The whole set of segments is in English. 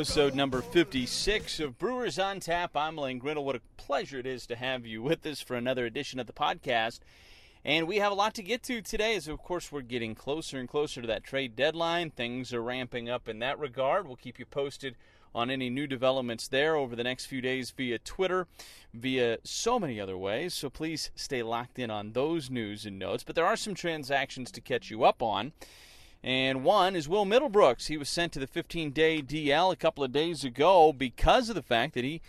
Episode number 56 of Brewers on Tap. I'm Lane Grindle. What a pleasure it is to have you with us for another edition of the podcast. And we have a lot to get to today, as of course we're getting closer and closer to that trade deadline. Things are ramping up in that regard. We'll keep you posted on any new developments there over the next few days via Twitter, via so many other ways. So please stay locked in on those news and notes. But there are some transactions to catch you up on. And one is Will Middlebrooks. He was sent to the 15 day DL a couple of days ago because of the fact that he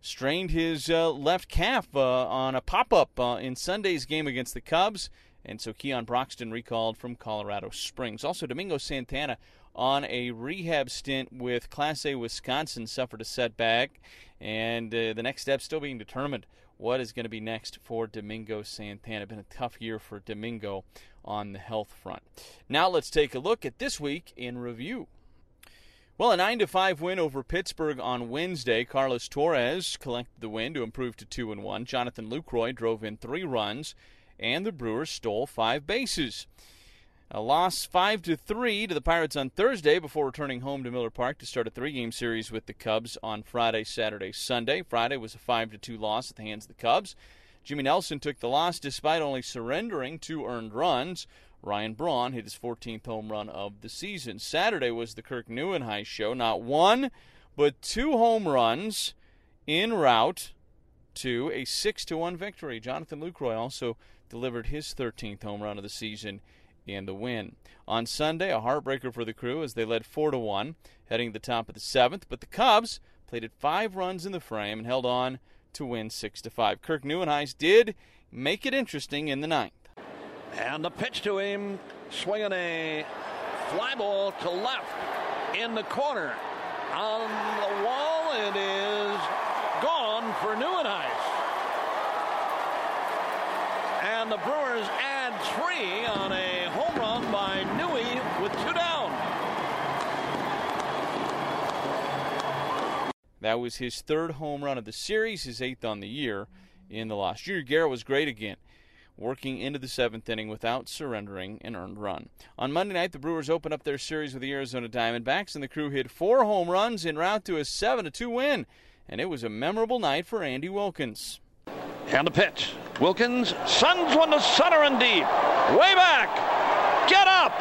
strained his uh, left calf uh, on a pop up uh, in Sunday's game against the Cubs. And so Keon Broxton recalled from Colorado Springs. Also, Domingo Santana on a rehab stint with Class A Wisconsin suffered a setback. And uh, the next step still being determined. What is going to be next for Domingo Santana? Been a tough year for Domingo on the health front. Now let's take a look at this week in review. Well, a 9 to 5 win over Pittsburgh on Wednesday. Carlos Torres collected the win to improve to 2 and 1. Jonathan Lucroy drove in 3 runs and the Brewers stole 5 bases. A loss 5 to 3 to the Pirates on Thursday before returning home to Miller Park to start a 3-game series with the Cubs on Friday, Saturday, Sunday. Friday was a 5 to 2 loss at the hands of the Cubs. Jimmy Nelson took the loss despite only surrendering two earned runs. Ryan Braun hit his 14th home run of the season. Saturday was the Kirk Nieuwenhuis show. Not one, but two home runs en route to a 6 to 1 victory. Jonathan Lucroy also delivered his 13th home run of the season in the win. On Sunday, a heartbreaker for the crew as they led 4 to 1, heading to the top of the 7th, but the Cubs plated 5 runs in the frame and held on to win 6 to 5. Kirk Nieuwenhuis did make it interesting in the ninth. And the pitch to him, swinging a fly ball to left in the corner. On the wall, it is gone for Nieuwenhuis. And the Brewers add three on a home run by Newey with two down. That was his third home run of the series, his eighth on the year in the loss. Junior Guerra was great again, working into the seventh inning without surrendering an earned run. On Monday night, the Brewers opened up their series with the Arizona Diamondbacks, and the crew hit four home runs en route to a 7 2 win. And it was a memorable night for Andy Wilkins. And the pitch. Wilkins sends one to center and deep. Way back. Get up.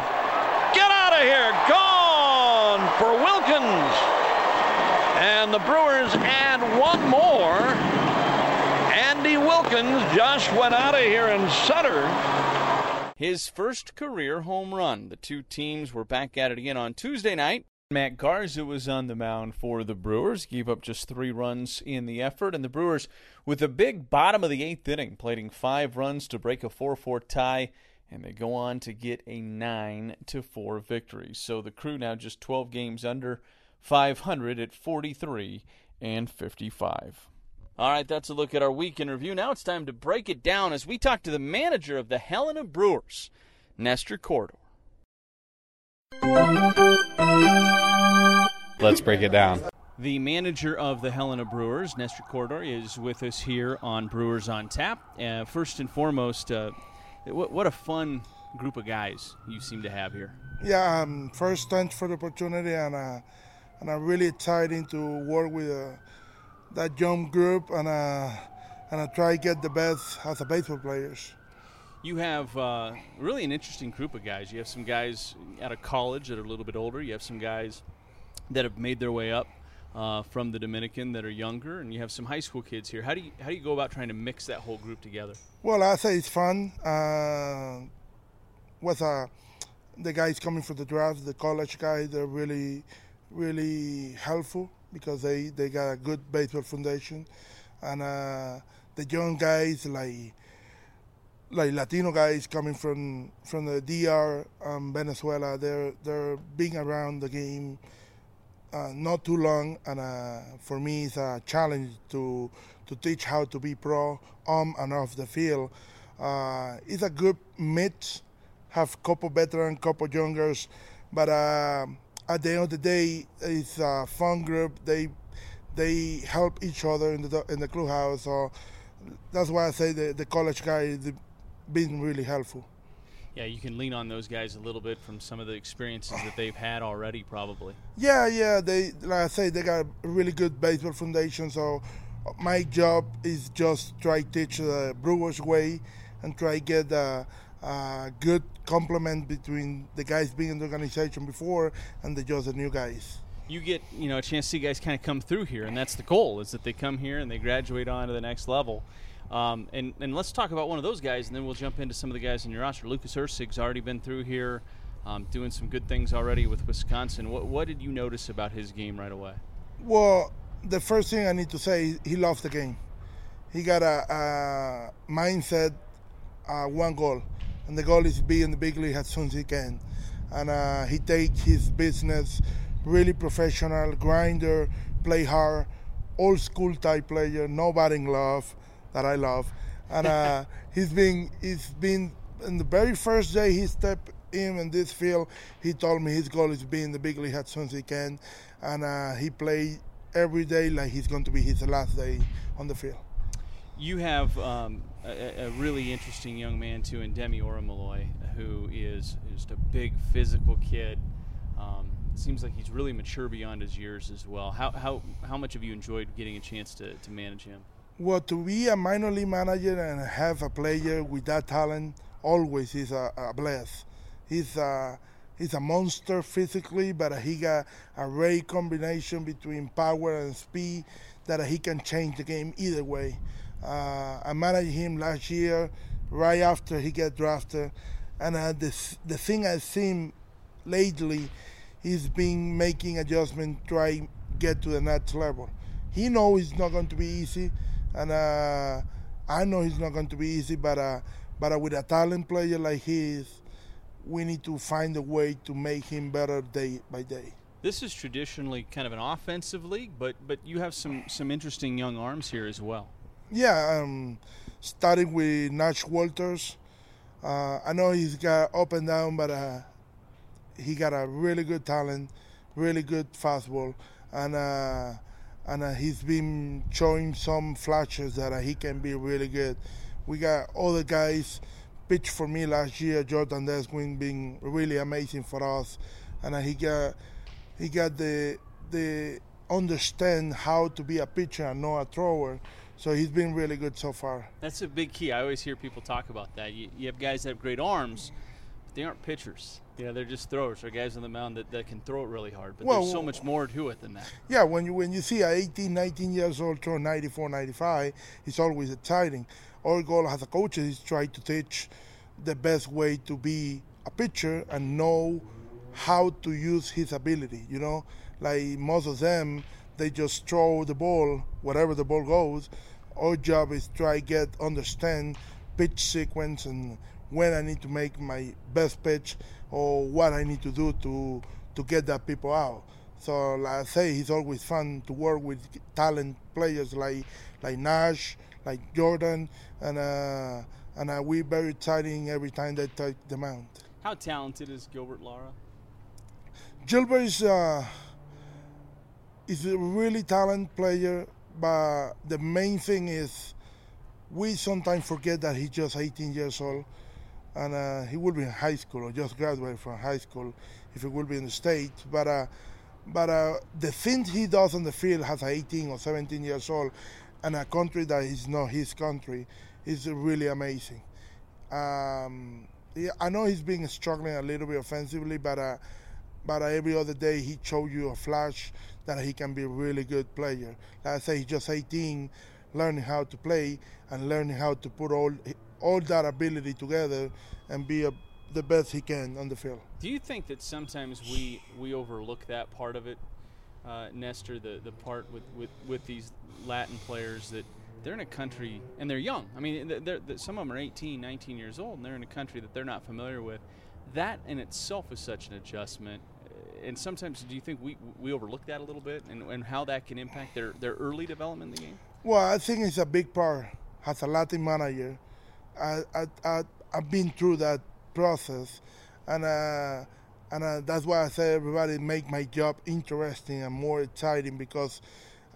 Get out of here. Gone for Wilkins. And the Brewers add one more. Andy Wilkins just went out of here in center. His first career home run. The two teams were back at it again on Tuesday night. Matt Garza was on the mound for the Brewers, gave up just three runs in the effort, and the Brewers, with a big bottom of the eighth inning, plating five runs to break a 4 4 tie, and they go on to get a 9 to 4 victory. So the crew now just 12 games under 500 at 43 and 55. All right, that's a look at our week in review. Now it's time to break it down as we talk to the manager of the Helena Brewers, Nestor Corredor. Let's break it down. The manager of the Helena Brewers, Nestor Corredor, is with us here on Brewers on Tap. Uh, first and foremost, uh, what, what a fun group of guys you seem to have here. Yeah, um, first thanks for the opportunity, and uh, and I'm really excited to work with uh, that young group and uh, and I try to get the best as a baseball players. You have uh, really an interesting group of guys. You have some guys out of college that are a little bit older. You have some guys that have made their way up uh, from the Dominican that are younger, and you have some high school kids here. How do you how do you go about trying to mix that whole group together? Well, I say it's fun. Uh, with uh, the guys coming from the draft, the college guys, they're really, really helpful because they, they got a good baseball foundation, and uh, the young guys like like Latino guys coming from from the DR, um, Venezuela, they're they're being around the game uh, not too long, and uh, for me it's a challenge to to teach how to be pro on and off the field. Uh, it's a good mix, have couple veteran, couple youngers, but uh, at the end of the day, it's a fun group. They they help each other in the in the clubhouse, so that's why I say the the college guys they've been really helpful. Yeah, you can lean on those guys a little bit from some of the experiences that they've had already, probably. Yeah, yeah. They like I say, they got a really good baseball foundation. So my job is just try teach the Brewers way and try get a, a good complement between the guys being in the organization before and the just the new guys. You get you know a chance to see guys kind of come through here, and that's the goal is that they come here and they graduate on to the next level. Um, and, and let's talk about one of those guys, and then we'll jump into some of the guys in your roster. Lucas Erceg's already been through here, um, doing some good things already with Wisconsin. What, what did you notice about his game right away? Well, the first thing I need to say, he loves the game. He got a, a mindset, uh, one goal, and the goal is to be in the big league as soon as he can. And uh, he takes his business really professional, grinder, play hard, old school type player, no batting love that I love. And uh, he's been he's been in the very first day he stepped in in this field. He told me his goal is to be in the big league as soon as he can, and uh, he played every day like he's going to be his last day on the field. You have um, a, a really interesting young man too, in Demi Orimoloye, who is just a big physical kid. Um, seems like he's really mature beyond his years as well. How how how much have you enjoyed getting a chance to, to manage him? Well, to be a minor league manager and have a player with that talent always is a, a bless. He's a he's a monster physically, but he got a great combination between power and speed that he can change the game either way. Uh, I managed him last year, right after he got drafted, and uh, the the thing I've seen lately, he's been making adjustment, try get to the next level. He knows it's not going to be easy, and uh, I know it's not going to be easy. But uh, but uh, with a talent player like he is, we need to find a way to make him better day by day. This is traditionally kind of an offensive league, but but you have some some interesting young arms here as well. Yeah, um, starting with Nash Walters. Uh, I know he's got up and down, but uh, he got a really good talent, really good fastball, and uh, and uh, he's been showing some flashes that uh, he can be really good. We got other guys pitched for me last year. Jordan Desguin being really amazing for us, and uh, he got he got the the understand how to be a pitcher and not a thrower. So he's been really good so far. That's a big key. I always hear people talk about that. You, you have guys that have great arms, but they aren't pitchers. You know, they're just throwers or guys on the mound that, that can throw it really hard. But Well, there's so much more to it than that. Yeah, when you when you see a 18, 19 years old throw 94, 95, it's always exciting. Our goal as a coach is try to teach the best way to be a pitcher and know how to use his ability. You know, like most of them, they just throw the ball wherever the ball goes. Our job is try get understand pitch sequence and when I need to make my best pitch or what I need to do to to get that people out. So like I say, it's always fun to work with talent players like like Nash, like Jordan, and uh, and uh, we very exciting every time they take the mound. How talented is Gilbert Lara? Gilbert is uh, is a really talented player, but the main thing is we sometimes forget that he's just 18 years old, and uh, he will be in high school or just graduated from high school if he will be in the state. But uh, but uh, the things he does on the field as 18 or 17 years old, and a country that is not his country, is really amazing. Um, yeah, I know he's been struggling a little bit offensively, but uh, but every other day he showed you a flash that he can be a really good player. Like I say, he's just 18, learning how to play and learning how to put all all that ability together and be a, the best he can on the field. Do you think that sometimes we we overlook that part of it, uh, Nestor? The the part with, with with these Latin players that they're in a country and they're young. I mean, they're, they're, some of them are 18, 19 years old, and they're in a country that they're not familiar with. That in itself is such an adjustment. And sometimes, do you think we we overlook that a little bit, and, and how that can impact their, their early development in the game? Well, I think it's a big part. As a Latin manager, I, I, I, I've been through that process, and uh, and uh, that's why I say everybody make my job interesting and more exciting because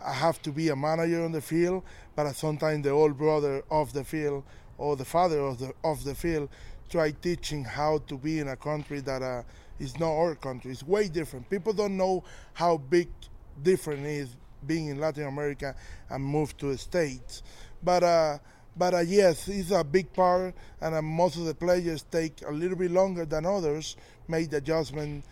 I have to be a manager on the field, but sometimes the old brother of the field or the father of the of the field try teaching how to be in a country that uh, is not our country. It's way different. People don't know how big different it is being in Latin America and move to the States. But uh, but uh, yes, it's a big part, and uh, most of the players take a little bit longer than others make the adjustment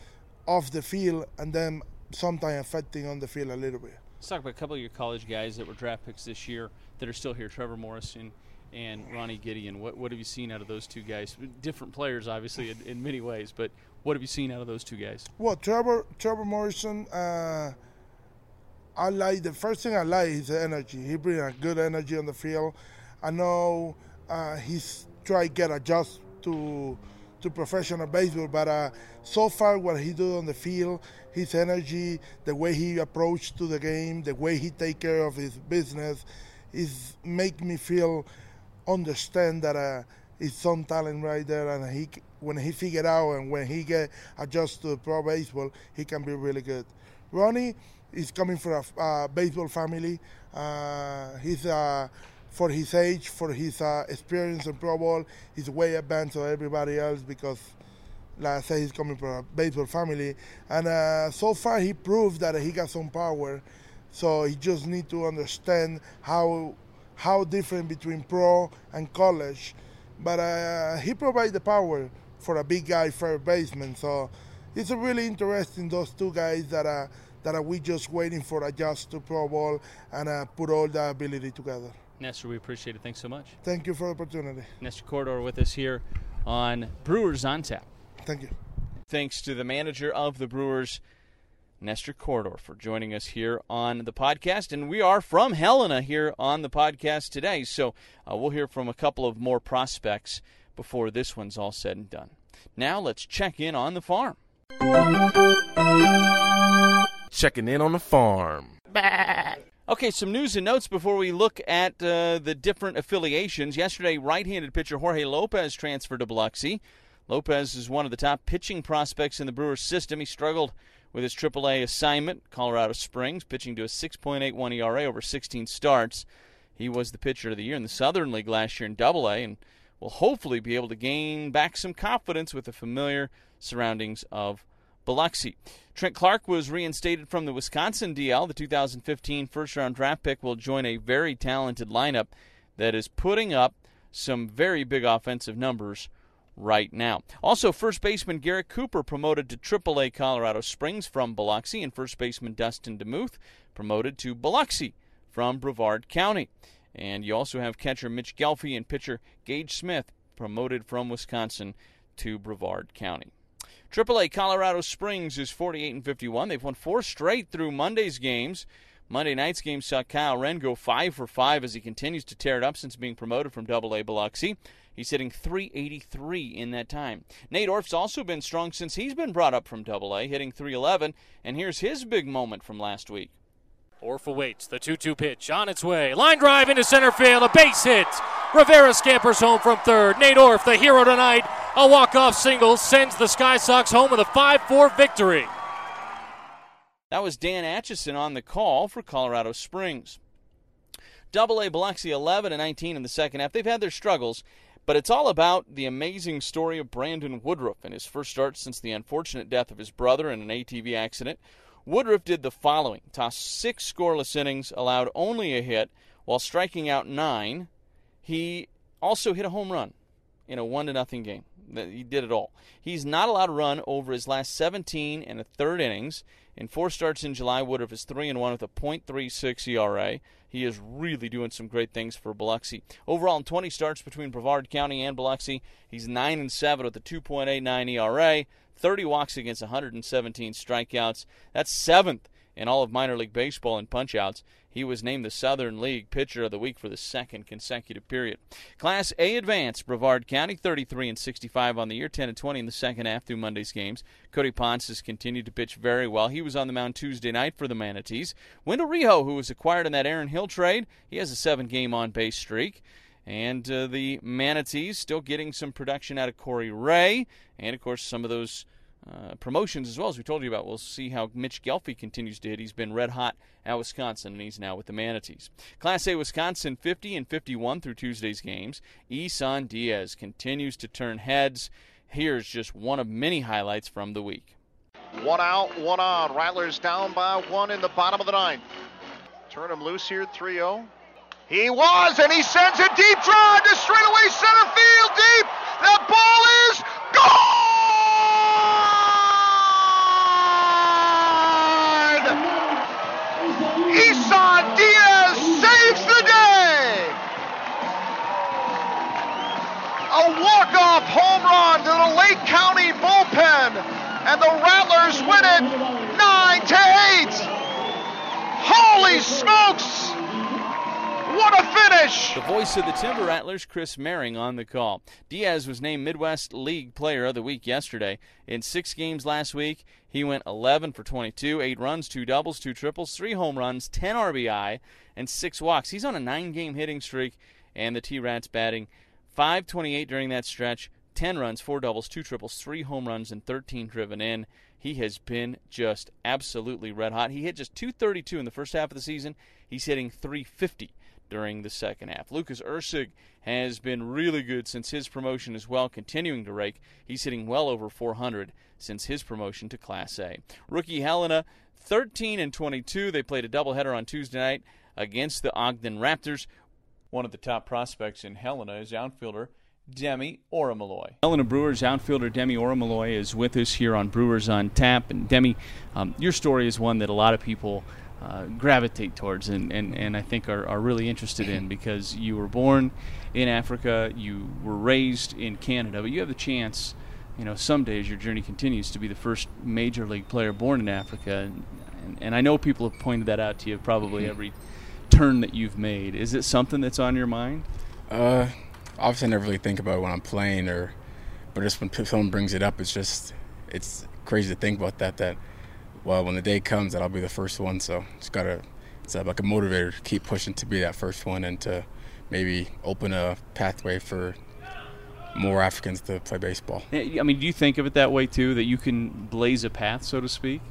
off the field, and then sometimes affecting on the field a little bit. Let's talk about a couple of your college guys that were draft picks this year that are still here. Trevor Morrison and Ronnie Gideon. What what have you seen out of those two guys? Different players, obviously, in, in many ways, but what have you seen out of those two guys? Well, Trevor Trevor Morrison, uh, I like the first thing I like is the energy. He brings a good energy on the field. I know uh, he's trying to get adjust to to professional baseball, but uh, so far what he do on the field, his energy, the way he approach to the game, the way he take care of his business, is make me feel understand that uh, is some talent right there, and he when he figure out and when he get adjust to pro baseball, he can be really good. Ronnie is coming from a uh, baseball family. Uh, he's uh, for his age, for his uh, experience in pro ball, he's way advanced of everybody else because, like I said, he's coming from a baseball family, and uh, so far he proved that he got some power. So he just need to understand how how different between pro and college. But uh, he provides the power for a big guy third baseman. So it's a really interesting those two guys that are that are we just waiting for adjust to pro ball and uh, put all the ability together. Nestor, we appreciate it. Thanks so much. Thank you for the opportunity. Nestor Corredor with us here on Brewers on Tap. Thank you. Thanks to the manager of the Brewers, Nestor Corredor, for joining us here on the podcast. And we are from Helena here on the podcast today. So uh, we'll hear from a couple of more prospects before this one's all said and done. Now let's check in on the farm. Checking in on the farm. Okay, some news and notes before we look at uh, the different affiliations. Yesterday, right handed pitcher Jorge Lopez transferred to Biloxi. Lopez is one of the top pitching prospects in the Brewers system. He struggled with his AAA assignment, Colorado Springs, pitching to a 6.81 ERA over 16 starts. He was the pitcher of the year in the Southern League last year in Double A and will hopefully be able to gain back some confidence with the familiar surroundings of Biloxi. Trent Clark was reinstated from the Wisconsin DL. The 2015 first round draft pick will join a very talented lineup that is putting up some very big offensive numbers right now. Also, first baseman Garrett Cooper promoted to AAA Colorado Springs from Biloxi, and first baseman Dustin DeMuth promoted to Biloxi from Brevard County. And you also have catcher Mitch Ghelfi and pitcher Gage Smith promoted from Wisconsin to Brevard County. AAA Colorado Springs is 48 and 51. They've won four straight through Monday's games. Monday night's game saw Kyle Wren go five for five as he continues to tear it up since being promoted from AA Biloxi. He's hitting 383 in that time. Nate also been strong since he's been brought up from AA, hitting 311. And here's his big moment from last week. Orf awaits the 2 2 pitch on its way. Line drive into center field, a base hit. Rivera scampers home from third. Nate the hero tonight, a walk off single, sends the Sky Sox home with a 5 4 victory. That was Dan Atchison on the call for Colorado Springs. Double A Biloxi 11 and 19 in the second half. They've had their struggles, but it's all about the amazing story of Brandon Woodruff and his first start since the unfortunate death of his brother in an ATV accident. Woodruff did the following tossed six scoreless innings, allowed only a hit, while striking out nine. He also hit a home run. in a one to nothing game. He did it all. He's not allowed to run over his last 17 and a third innings. In four starts in July, Woodruff is three and one with a .36 ERA. He is really doing some great things for Biloxi. Overall, in 20 starts between Brevard County and Biloxi, he's nine and seven with a 2.89 ERA, 30 walks against 117 strikeouts. That's seventh in all of minor league baseball in punchouts. He was named the Southern League Pitcher of the Week for the second consecutive period. Class A advance, Brevard County 33 and 65 on the year, 10 and 20 in the second half through Monday's games. Cody Ponce has continued to pitch very well. He was on the mound Tuesday night for the Manatees. Wendell Rijo, who was acquired in that Aaron Hill trade, he has a seven-game on-base streak. And uh, the Manatees still getting some production out of Corey Ray, and of course some of those uh, promotions as well as we told you about. We'll see how Mitch Ghelfi continues to hit. He's been red hot at Wisconsin, and he's now with the Manatees. Class A Wisconsin 50 and 51 through Tuesday's games. Isan Diaz continues to turn heads. Here's just one of many highlights from the week. One out, one on. Rattlers down by one in the bottom of the ninth. Turn him loose here, 3 0. He was, and he sends it deep drive to straightaway center field deep. That ball is to the Lake County bullpen, and the Rattlers win it nine to eight. Holy smokes! What a finish! The voice of the Timber Rattlers, Chris Mehring, on the call. Diaz was named Midwest League Player of the Week yesterday. In six games last week, he went 11 for 22, eight runs, two doubles, two triples, three home runs, 10 RBI, and six walks. He's on a nine-game hitting streak, and the T-Rats batting 528 during that stretch, 10 runs, four doubles, two triples, three home runs, and 13 driven in. He has been just absolutely red hot. He hit just 232 in the first half of the season. He's hitting 350 during the second half. Lucas Erceg has been really good since his promotion as well, continuing to rake. He's hitting well over 400 since his promotion to Class A. Rookie Helena, 13 and 22. They played a doubleheader on Tuesday night against the Ogden Raptors. One of the top prospects in Helena is outfielder Demi Orimoloye. Helena Brewers outfielder Demi Orimoloye is with us here on Brewers on Tap. And Demi, um, your story is one that a lot of people uh, gravitate towards and, and, and I think are, are really interested in because you were born in Africa, you were raised in Canada, but you have the chance, you know, someday as your journey continues to be the first major league player born in Africa. And, and, and I know people have pointed that out to you probably every turn that you've made. Is it something that's on your mind? Uh, obviously, I never really think about it when I'm playing, or but just when someone brings it up, it's just it's crazy to think about that. That well, when the day comes, that I'll be the first one. So it's gotta it's uh, like a motivator to keep pushing to be that first one and to maybe open a pathway for more Africans to play baseball. I mean, do you think of it that way too, that you can blaze a path, so to speak?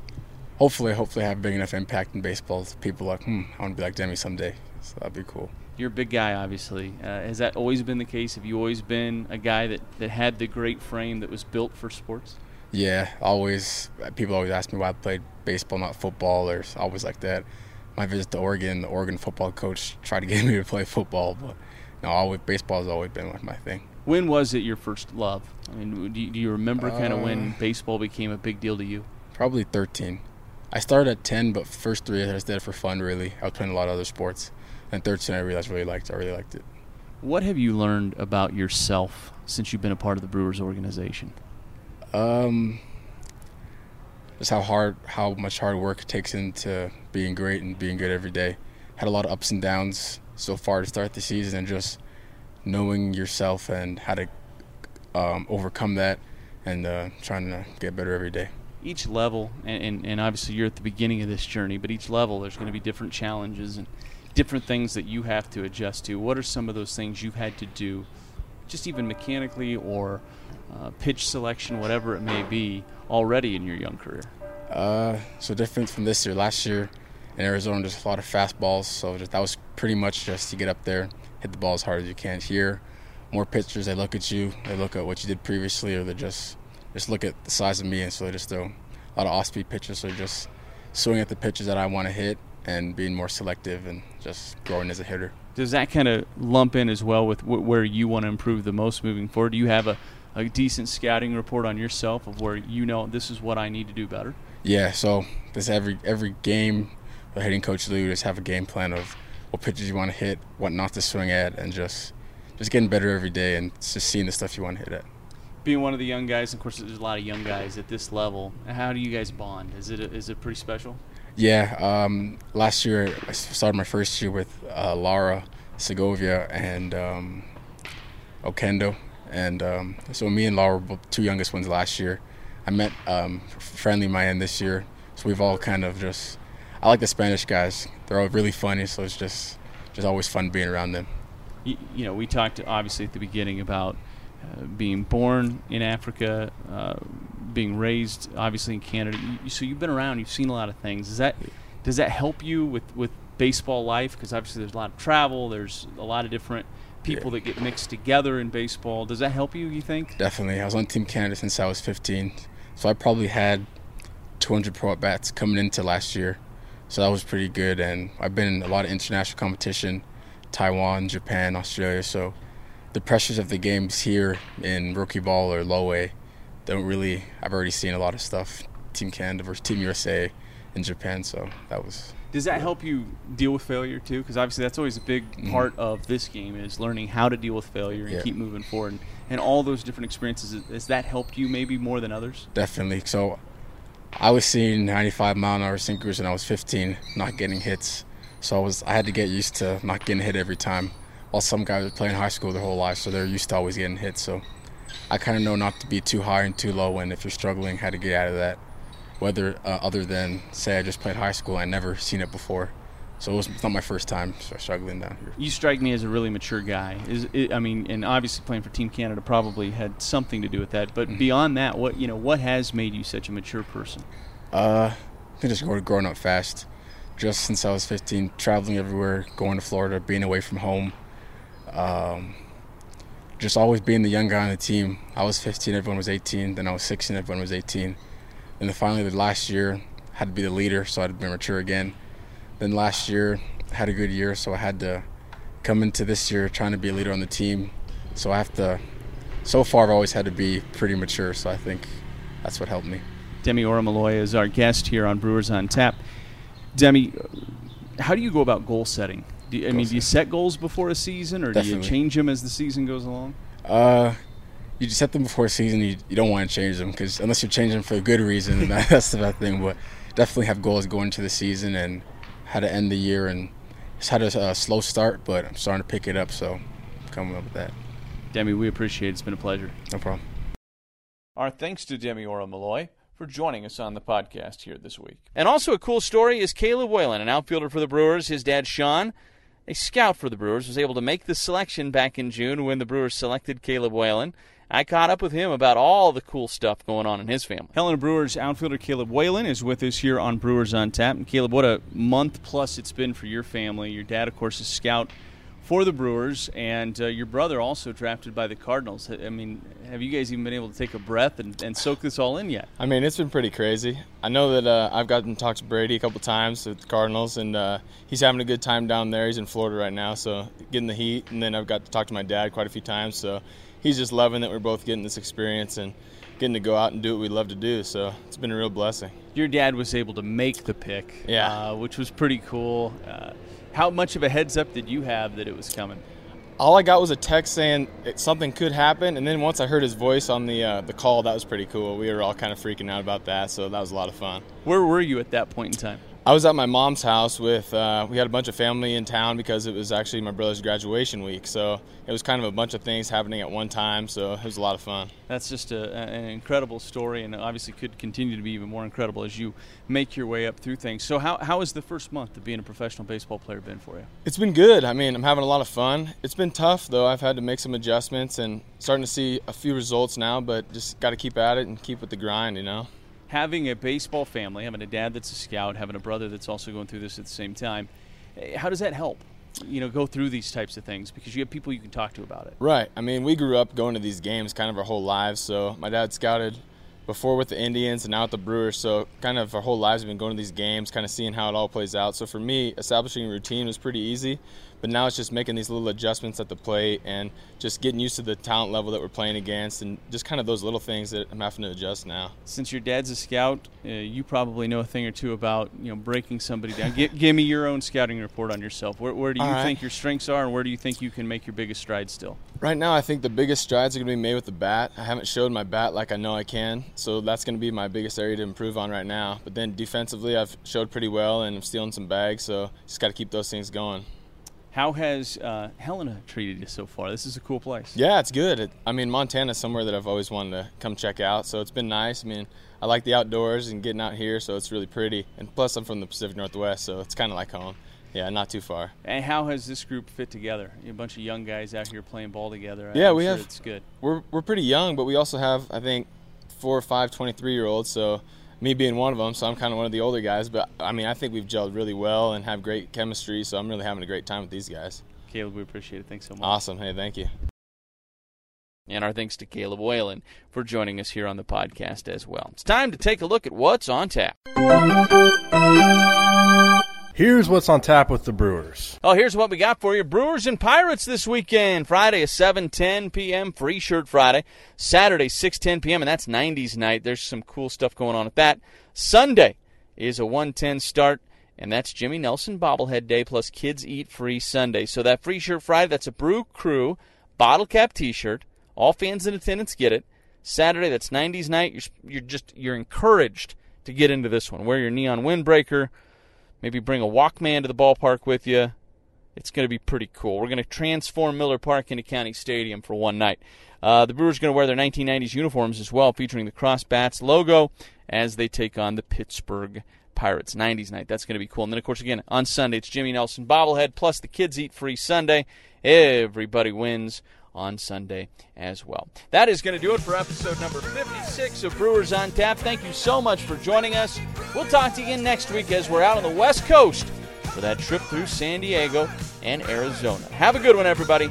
Hopefully, hopefully, have a big enough impact in baseball. that People are like, hmm, I want to be like Demi someday. So that'd be cool. You're a big guy, obviously. Uh, has that always been the case? Have you always been a guy that, that had the great frame that was built for sports? Yeah, always. People always ask me why I played baseball, not football, or it's always like that. My visit to Oregon, the Oregon football coach tried to get me to play football, but no, always baseball has always been like my thing. When was it your first love? I mean, do you, do you remember kind of when Uh, baseball became a big deal to you? Probably 13. I started at 10, but first three years I just did it for fun. Really, I was playing a lot of other sports. And third I realized I really liked. I really liked it. What have you learned about yourself since you've been a part of the Brewers organization? Um, just how hard, how much hard work it takes into being great and being good every day. Had a lot of ups and downs so far to start the season, and just knowing yourself and how to um, overcome that, and uh, trying to get better every day. Each level, and, and, and obviously you're at the beginning of this journey, but each level there's going to be different challenges and different things that you have to adjust to. What are some of those things you've had to do, just even mechanically or uh, pitch selection, whatever it may be, already in your young career? Uh, so different from this year. Last year in Arizona, there's a lot of fastballs, so just, that was pretty much just to get up there, hit the ball as hard as you can. Here, more pitchers, they look at you, they look at what you did previously, or they just just look at the size of me, and so they just throw a lot of off-speed pitches. So just swing at the pitches that I want to hit and being more selective and just growing as a hitter. Does that kind of lump in as well with wh- where you want to improve the most moving forward? Do you have a, a decent scouting report on yourself of where you know this is what I need to do better? Yeah, so this every every game, the hitting coach Lou just have a game plan of what pitches you want to hit, what not to swing at, and just just getting better every day and just seeing the stuff you want to hit at. Being one of the young guys, of course, there's a lot of young guys at this level. How do you guys bond? Is it is it pretty special? Yeah, um, last year I started my first year with uh, Lara Segovia and um, Okendo, and um, so me and Lara were two youngest ones last year. I met um, Franly Mallen this year, so we've all kind of just. I like the Spanish guys; they're all really funny, so it's just just always fun being around them. you, you know, we talked obviously at the beginning about uh, being born in Africa, uh, being raised obviously in Canada. You, so you've been around, you've seen a lot of things. Does that does that help you with with baseball life? Because obviously there's a lot of travel, there's a lot of different people that get mixed together in baseball. Does that help you? You think? Definitely, I was on Team Canada since I was 15, so I probably had 200 pro at bats coming into last year, so that was pretty good. And I've been in a lot of international competition, Taiwan, Japan, Australia. So the pressures of the games here in rookie ball or low A don't really. I've already seen a lot of stuff. Team Canada versus Team USA in Japan, so that was Does that help you deal with failure too? Because obviously that's always a big mm-hmm. part of this game is learning how to deal with failure and Yeah. keep moving forward. And, and all those different experiences, has that helped you maybe more than others? definitely. So I was seeing 95 mile an hour sinkers when I was 15, not getting hits. So I was I had to get used to not getting hit every time. While some guys are playing high school their whole life, so they're used to always getting hit. So I kind of know not to be too high and too low, and if you're struggling, how to get out of that. Whether uh, other than say I just played high school, I never seen it before, so it was it's not my first time struggling down here. You strike me as a really mature guy. Is it, I mean, and obviously playing for Team Canada probably had something to do with that. But beyond that, what you know, what has made you such a mature person? Uh, I think just growing, growing up fast. Just since I was 15, traveling everywhere, going to Florida, being away from home. Um, just always being the young guy on the team. I was 15, everyone was 18. Then I was 16, everyone was 18. And then finally, the last year, I had to be the leader, so I had to be mature again. Then last year, had a good year, so I had to come into this year trying to be a leader on the team. So I have to. So far, I've always had to be pretty mature, so I think that's what helped me. Demi Orimoloye is our guest here on Brewers on Tap. Demi, how do you go about goal setting? Do you, I mean, do you set goals before a season, or do you change them as the season goes along? Uh, you set them before a season. You, you don't want to change them because unless you're changing them for a good reason, then that's the bad thing. But definitely have goals going into the season and how to end the year and just had a uh, slow start, but I'm starting to pick it up. So I'm coming up with that. Demi, we appreciate it. It's been a pleasure. No problem. Our thanks to Demi Orimoloye for joining us on the podcast here this week. And also a cool story is Caleb Whalen, an outfielder for the Brewers. His dad, Sean, a scout for the Brewers, was able to make the selection back in June when the Brewers selected Caleb Whalen. I caught up with him about all the cool stuff going on in his family. Helena Brewers outfielder Caleb Whalen is with us here on Brewers on Tap. And Caleb, what a month plus it's been for your family. Your dad, of course, is scout for the Brewers, and uh, your brother also drafted by the Cardinals. I mean, have you guys even been able to take a breath and, and soak this all in yet? I mean, it's been pretty crazy. I know that uh, I've gotten to talk to Brady a couple times at the Cardinals, and uh, he's having a good time down there. He's in Florida right now, so getting the heat. And then I've got to talk to my dad quite a few times, so he's just loving that we're both getting this experience and getting to go out and do what we love to do. So it's been a real blessing. Your dad was able to make the pick, Yeah. uh, which was pretty cool. Uh, how much of a heads up did you have that it was coming? All I got was a text saying it, something could happen, and then once I heard his voice on the uh, the call, that was pretty cool. We were all kind of freaking out about that, so that was a lot of fun. Where were you at that point in time? I was at my mom's house with, uh, we had a bunch of family in town because it was actually my brother's graduation week. So it was kind of a bunch of things happening at one time. So it was a lot of fun. That's just a, an incredible story, and obviously could continue to be even more incredible as you make your way up through things. So, how, how has the first month of being a professional baseball player been for you? It's been good. I mean, I'm having a lot of fun. It's been tough, though. I've had to make some adjustments and starting to see a few results now, but just got to keep at it and keep with the grind, you know? Having a baseball family, having a dad that's a scout, having a brother that's also going through this at the same time, eh, how does that help? You know, go through these types of things because you have people you can talk to about it. Right. I mean, we grew up going to these games kind of our whole lives. So my dad scouted before with the Indians and now with the Brewers. So kind of our whole lives have been going to these games, kind of seeing how it all plays out. So for me, establishing a routine was pretty easy. But now it's just making these little adjustments at the plate and just getting used to the talent level that we're playing against, and just kind of those little things that I'm having to adjust now. Since your dad's a scout, uh, you probably know a thing or two about you know breaking somebody down. Gi- give me your own scouting report on yourself. Where, where do you right. think your strengths are, and where do you think you can make your biggest strides still? Right now, I think the biggest strides are going to be made with the bat. I haven't showed my bat like I know I can, so that's going to be my biggest area to improve on right now. But then defensively, I've showed pretty well and I'm stealing some bags, so just got to keep those things going. How has uh, Helena treated you so far? This is a cool place. Yeah, it's good. It, I mean, Montana's somewhere that I've always wanted to come check out, so it's been nice. I mean, I like the outdoors and getting out here, so it's really pretty. And plus, I'm from the Pacific Northwest, so it's kind of like home. Yeah, not too far. And how has this group fit together? A bunch of young guys out here playing ball together. Yeah, I'm we sure have. It's good. We're we're pretty young, but we also have I think four or five 23 year olds. So me being one of them, so I'm kind of one of the older guys. But I mean, I think we've gelled really well and have great chemistry. So I'm really having a great time with these guys. Caleb, we appreciate it. Thanks so much. Awesome. Hey, thank you. And our thanks to Caleb Whalen for joining us here on the podcast as well. It's time to take a look at what's on tap. Here's what's on tap with the Brewers. Oh, here's what we got for you. Brewers and Pirates this weekend. Friday is 7:10 p.m. Free Shirt Friday. Saturday 6:10 p.m. and that's 90s night. There's some cool stuff going on at that. Sunday is a 1:10 start and that's Jimmy Nelson bobblehead day plus kids eat free Sunday. So that Free Shirt Friday, that's a Brew Crew bottle cap t-shirt. All fans in attendance get it. Saturday, that's 90s night. You're, you're just you're encouraged to get into this one. Wear your neon windbreaker. Maybe bring a Walkman to the ballpark with you. It's going to be pretty cool. We're going to transform Miller Park into County Stadium for one night. Uh, the Brewers are going to wear their 1990s uniforms as well, featuring the Cross Bats logo as they take on the Pittsburgh Pirates. 90s night. That's going to be cool. And then, of course, again, on Sunday, it's Jimmy Nelson bobblehead, plus the kids eat free Sunday. Everybody wins on Sunday as well. That is going to do it for episode number 56 of Brewers on Tap. Thank you so much for joining us. We'll talk to you again next week as we're out on the West Coast for that trip through San Diego and Arizona. Have a good one, everybody.